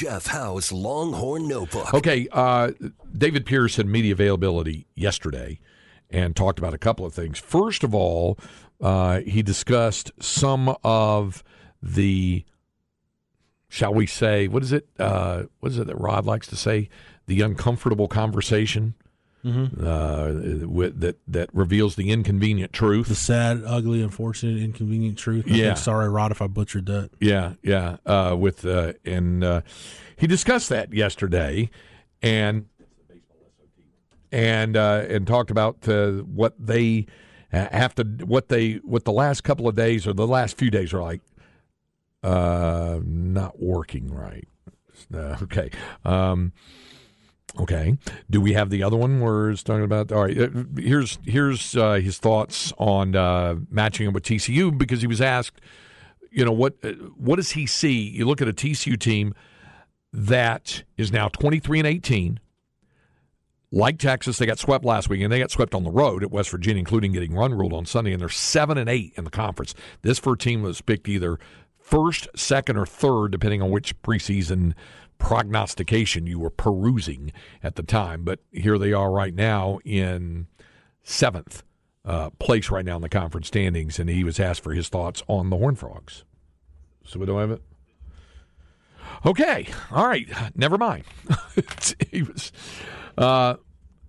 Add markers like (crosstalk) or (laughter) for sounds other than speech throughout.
Jeff Howe's Longhorn Notebook. Okay, uh, David Pierce had media availability yesterday and talked about a couple of things. First of all, uh, he discussed some of the, shall we say, what is it? Uh, what is it that Rod likes to say? The uncomfortable conversation Mm-hmm. uh, with, that that reveals the inconvenient truth. The sad, ugly, unfortunate, inconvenient truth. I Yeah. think, sorry, Rod, if I butchered that. Yeah, yeah. Uh, with uh, and uh, he discussed that yesterday, and and uh, and talked about uh, what they have to what they what the last couple of days or the last few days are like. Uh, not working right. Okay. Um, Okay. Do we have the other one where it's talking about? All right. uh, Here's here's uh, his thoughts on uh, matching him with TCU because he was asked, you know, what uh, what does he see? You look at a TCU team that is now 23 and 18. Like Texas, they got swept last week, and they got swept on the road at West Virginia, including getting run ruled on Sunday. And they're seven and eight in the conference. This for a team was picked either first, second, or third, depending on which preseason prognostication you were perusing at the time. But here they are right now in seventh uh, place right now in the conference standings, and he was asked for his thoughts on the Horn Frogs. So we don't have it. Okay, all right, never mind. (laughs) he was. Uh,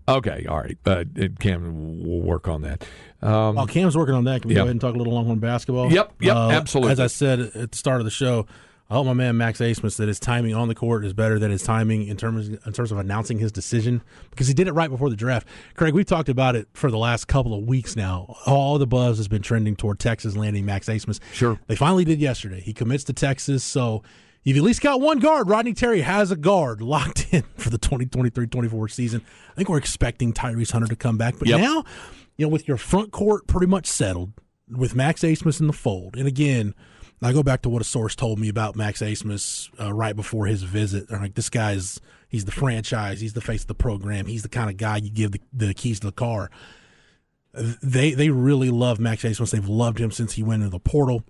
okay, all right. Uh, Cam will work on that. Um, While Cam's working on that, can we yeah. go ahead and talk a little Longhorn basketball? Uh, Yep, yep, absolutely. As I said at the start of the show, I hope my man Max Abmas that his timing on the court is better than his timing in terms in terms of announcing his decision because he did it right before the draft. Craig, we've talked about it for the last couple of weeks now. All the buzz has been trending toward Texas landing Max Abmas. Sure. They finally did yesterday. He commits to Texas, so you've at least got one guard. Rodney Terry has a guard locked in (laughs) for the 2023-24 season. I think we're expecting Tyrese Hunter to come back, but Yep. now, you know, with your front court pretty much settled, with Max Abmas in the fold, and again, I go back to what a source told me about Max Abmas uh, right before his visit. They're like, this guy's he's the franchise, he's the face of the program, he's the kind of guy you give the, the keys to the car. They they really love Max Abmas. They've loved him since he went into the portal.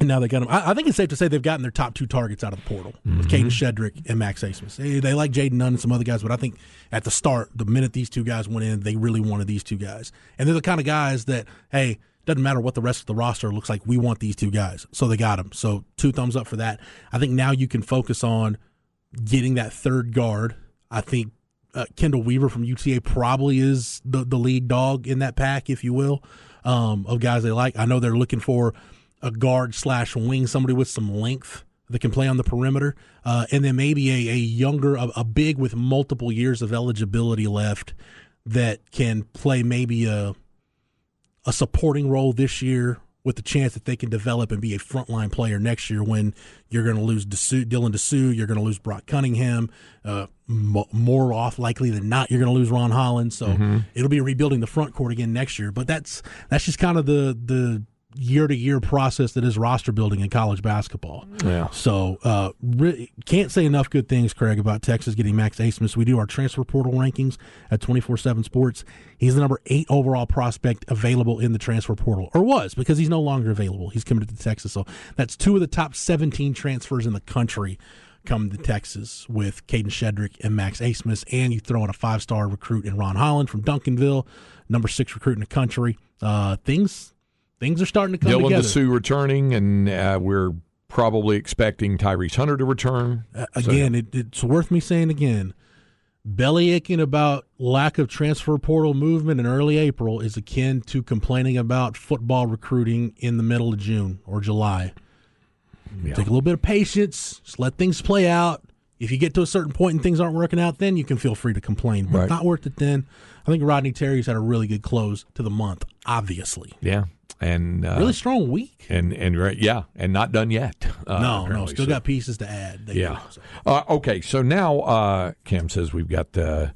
And now they got him. I, I think it's safe to say they've gotten their top two targets out of the portal with Kadin Shedrick and Max Abmas. They, they like Jaden Nunn and some other guys, but I think at the start, the minute these two guys went in, they really wanted these two guys. And they're the kind of guys that, hey, doesn't matter what the rest of the roster looks like, we want these two guys. So they got them. So two thumbs up for that. I think now you can focus on getting that third guard. I think uh, Chendall Weaver from UTA probably is the, the lead dog in that pack, if you will, um, of guys they like. I know they're looking for a guard slash wing, somebody with some length that can play on the perimeter, uh, and then maybe a, a younger, a, a big with multiple years of eligibility left that can play maybe a a supporting role this year with the chance that they can develop and be a frontline player next year when you're going to lose Dylan Disu, you're going to lose Brock Cunningham, uh, mo more off likely than not you're going to lose Ron Holland. So it'll be rebuilding the front court again next year. But that's that's just kind of the the year to year process that is roster building in college basketball. Yeah. So uh, re- can't say enough good things, Craig, about Texas getting Max Abmas. We do our transfer portal rankings at 24-7 Sports. He's the number eight overall prospect available in the transfer portal, or was, because he's no longer available. He's committed to Texas. So that's two of the top 17 transfers in the country come to Texas with Kadin Shedrick and Max Abmas. And you throw in a five-star recruit in Ron Holland from Duncanville, number six recruit in the country. Uh, things things are starting to come together. Dylan together. Disu returning, and uh, we're probably expecting Tyrese Hunter to return. Uh, again, it, it's worth me saying again. Belly aching about lack of transfer portal movement in early April is akin to complaining about football recruiting in the middle of June or July. Yeah. Take a little bit of patience, just let things play out. If you get to a certain point and things aren't working out, then you can feel free to complain. But Right. not worth it then. I think Rodney Terry's had a really good close to the month, obviously. Yeah, and uh, really strong week. and and right, yeah, and not done yet. Uh, no, no, still So- got pieces to add. They Yeah. do, so. Uh, okay, so now uh, Cam says we've got uh,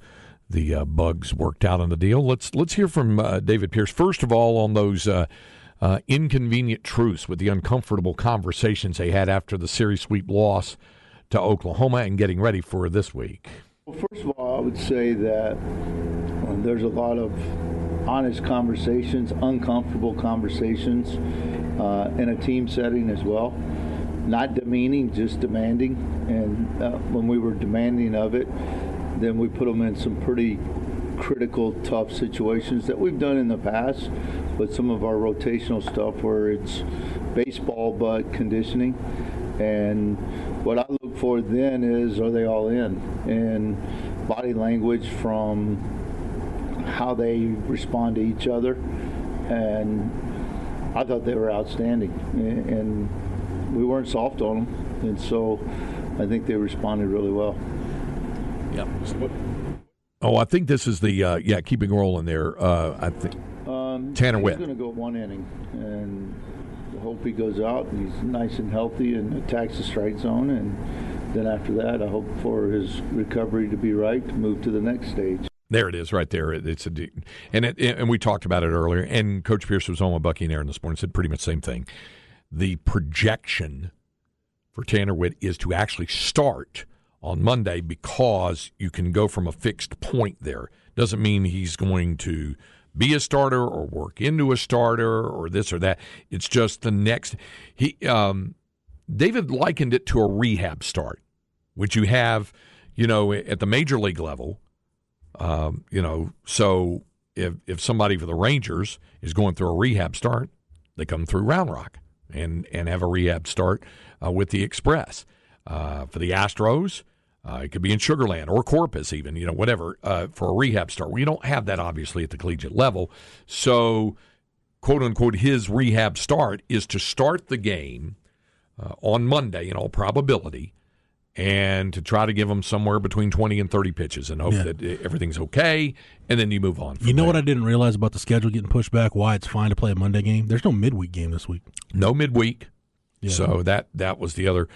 the uh, bugs worked out on the deal. Let's let's hear from uh, David Pierce first of all on those uh, uh, inconvenient truths with the uncomfortable conversations they had after the series sweep loss to Oklahoma and getting ready for this week. Well, first of all, I would say that uh, there's a lot of honest conversations, uncomfortable conversations uh, in a team setting as well. Not demeaning, just demanding. And uh, when we were demanding of it, then we put them in some pretty critical, tough situations that we've done in the past with some of our rotational stuff where it's baseball but conditioning. And what I look for then is are they all in? And body language from how they respond to each other. And I thought they were outstanding. And we weren't soft on them. And so I think they responded really well. Yeah. Oh, I think this is the uh, yeah keeping rolling there. Uh, I think Um, Tanner he's Witt. going to go one inning, and hope he goes out and he's nice and healthy and attacks the strike zone. And then after that, I hope for his recovery to be right to move to the next stage. There it is, right there. It- It's a, and it, and we talked about it earlier. And Coach Pierce was on with Bucky and Aaron this morning. Said pretty much the same thing. The projection for Tanner Witt is to actually start on Monday because you can go from a fixed point there. Doesn't mean he's going to be a starter or work into a starter or this or that. It's just the next. He um, David likened it to a rehab start, which you have, you know, at the major league level. Um, you know, so if if somebody for the Rangers is going through a rehab start, they come through Round Rock and and have a rehab start uh, with the Express. Uh, for the Astros, uh, it could be in Sugarland or Corpus, even you know whatever uh, for a rehab start. We don't have that obviously at the collegiate level, so quote unquote his rehab start is to start the game uh, on Monday in all probability and to try to give them somewhere between 20 and 30 pitches and hope Yeah. that everything's okay and then you move on. You know what I didn't realize about the schedule getting pushed back? Why it's fine to play a Monday game? There's no midweek game this week. no midweek. Yeah. So that that was the other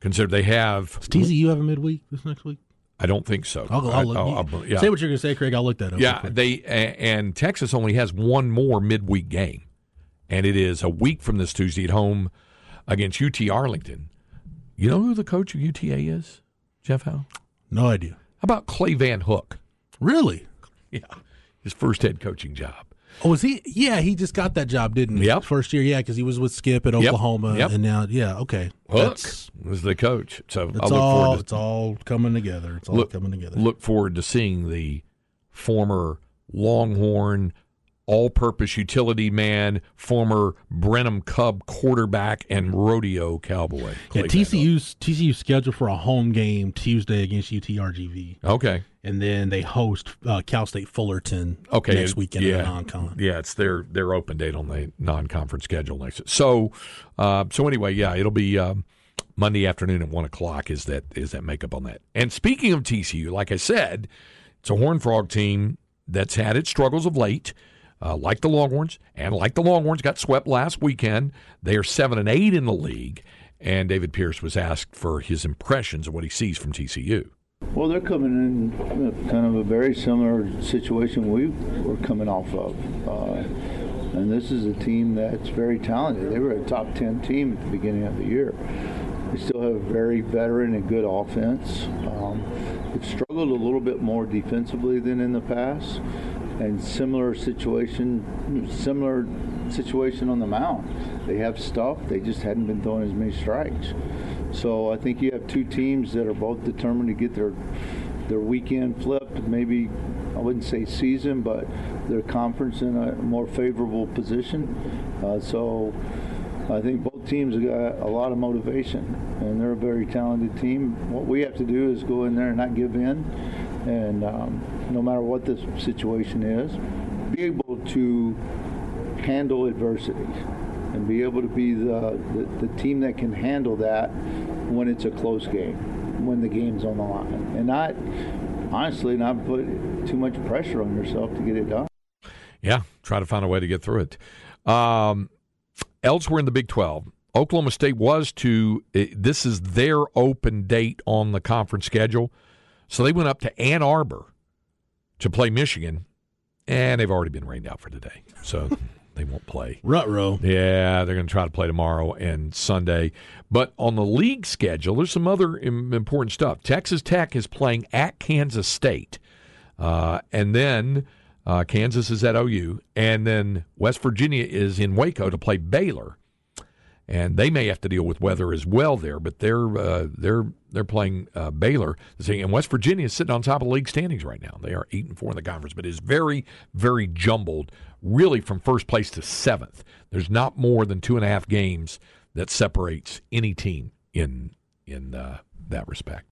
consider they have Does TCU have a midweek this next week? I don't think so. I'll, I'll. I'll- I'll- yeah. Say what you're going to say, Craig. I'll look that up. Yeah, they and Texas only has one more midweek game, and it is a week from this Tuesday at home against UT Arlington. You know who the coach of UTA is, Jeff Howe? no idea. How about Clay Van Hook? Really? Yeah, his first head coaching job. Oh, was he? Yeah, he just got that job, didn't he? Yep. First year, yeah, because he was with Skip at Oklahoma, Yep. and now, yeah, okay. Hook That's, was the coach. So it's I look all forward it's all coming together. It's all look, coming together. look forward to seeing the former Longhorn all-purpose utility man, former Brenham Cub quarterback, and rodeo cowboy. yeah, Clay Hook. TCU's TCU's scheduled for a home game Tuesday against UTRGV, Okay. and then they host uh, Cal State Fullerton Okay, next weekend yeah, in non-con. Yeah, it's their their open date on the non-conference schedule next. So, uh, so anyway, yeah, it'll be um, Monday afternoon at one o'clock. Is that is that makeup on that? And speaking of TCU, like I said, it's a Horn Frog team that's had its struggles of late. Uh, like the Longhorns, and like the Longhorns got swept last weekend. They are seven and eight in the league. And David Pierce was asked for his impressions of what he sees from TCU. Well, they're coming in kind of a very similar situation we were coming off of. Uh, and this is a team that's very talented. They were a top 10 team at the beginning of the year. They still have a very veteran and good offense. Um, they've struggled a little bit more defensively than in the past. And similar situation, similar situation on the mound. They have stuff. They just hadn't been throwing as many strikes. So I think you have two teams that are both determined to get their their weekend flipped. Maybe I wouldn't say season, but their conference in a more favorable position. Uh, so I think both teams have got a lot of motivation, and they're a very talented team. What we have to do is go in there and not give in, and um, no matter what the situation is, be able to handle adversity and be able to be the, the, the team that can handle that when it's a close game, when the game's on the line, and not honestly not put too much pressure on yourself to get it done. Yeah, try to find a way to get through it. Um, elsewhere in the Big 12, Oklahoma State was to, this is their open date on the conference schedule. So they went up to Ann Arbor to play Michigan, and they've already been rained out for today. So (laughs) they won't play. Rutro. Yeah, they're going to try to play tomorrow and Sunday. But on the league schedule, there's some other important stuff. Texas Tech is playing at Kansas State. Uh, and then uh, Kansas is at OU. And then West Virginia is in Waco to play Baylor and they may have to deal with weather as well there. But they're uh, they're they're playing uh, Baylor, and West Virginia is sitting on top of the league standings right now. They are eight and four in the conference, but is very very jumbled, really from first place to seventh. There's not more than two and a half games that separates any team in in uh, that respect.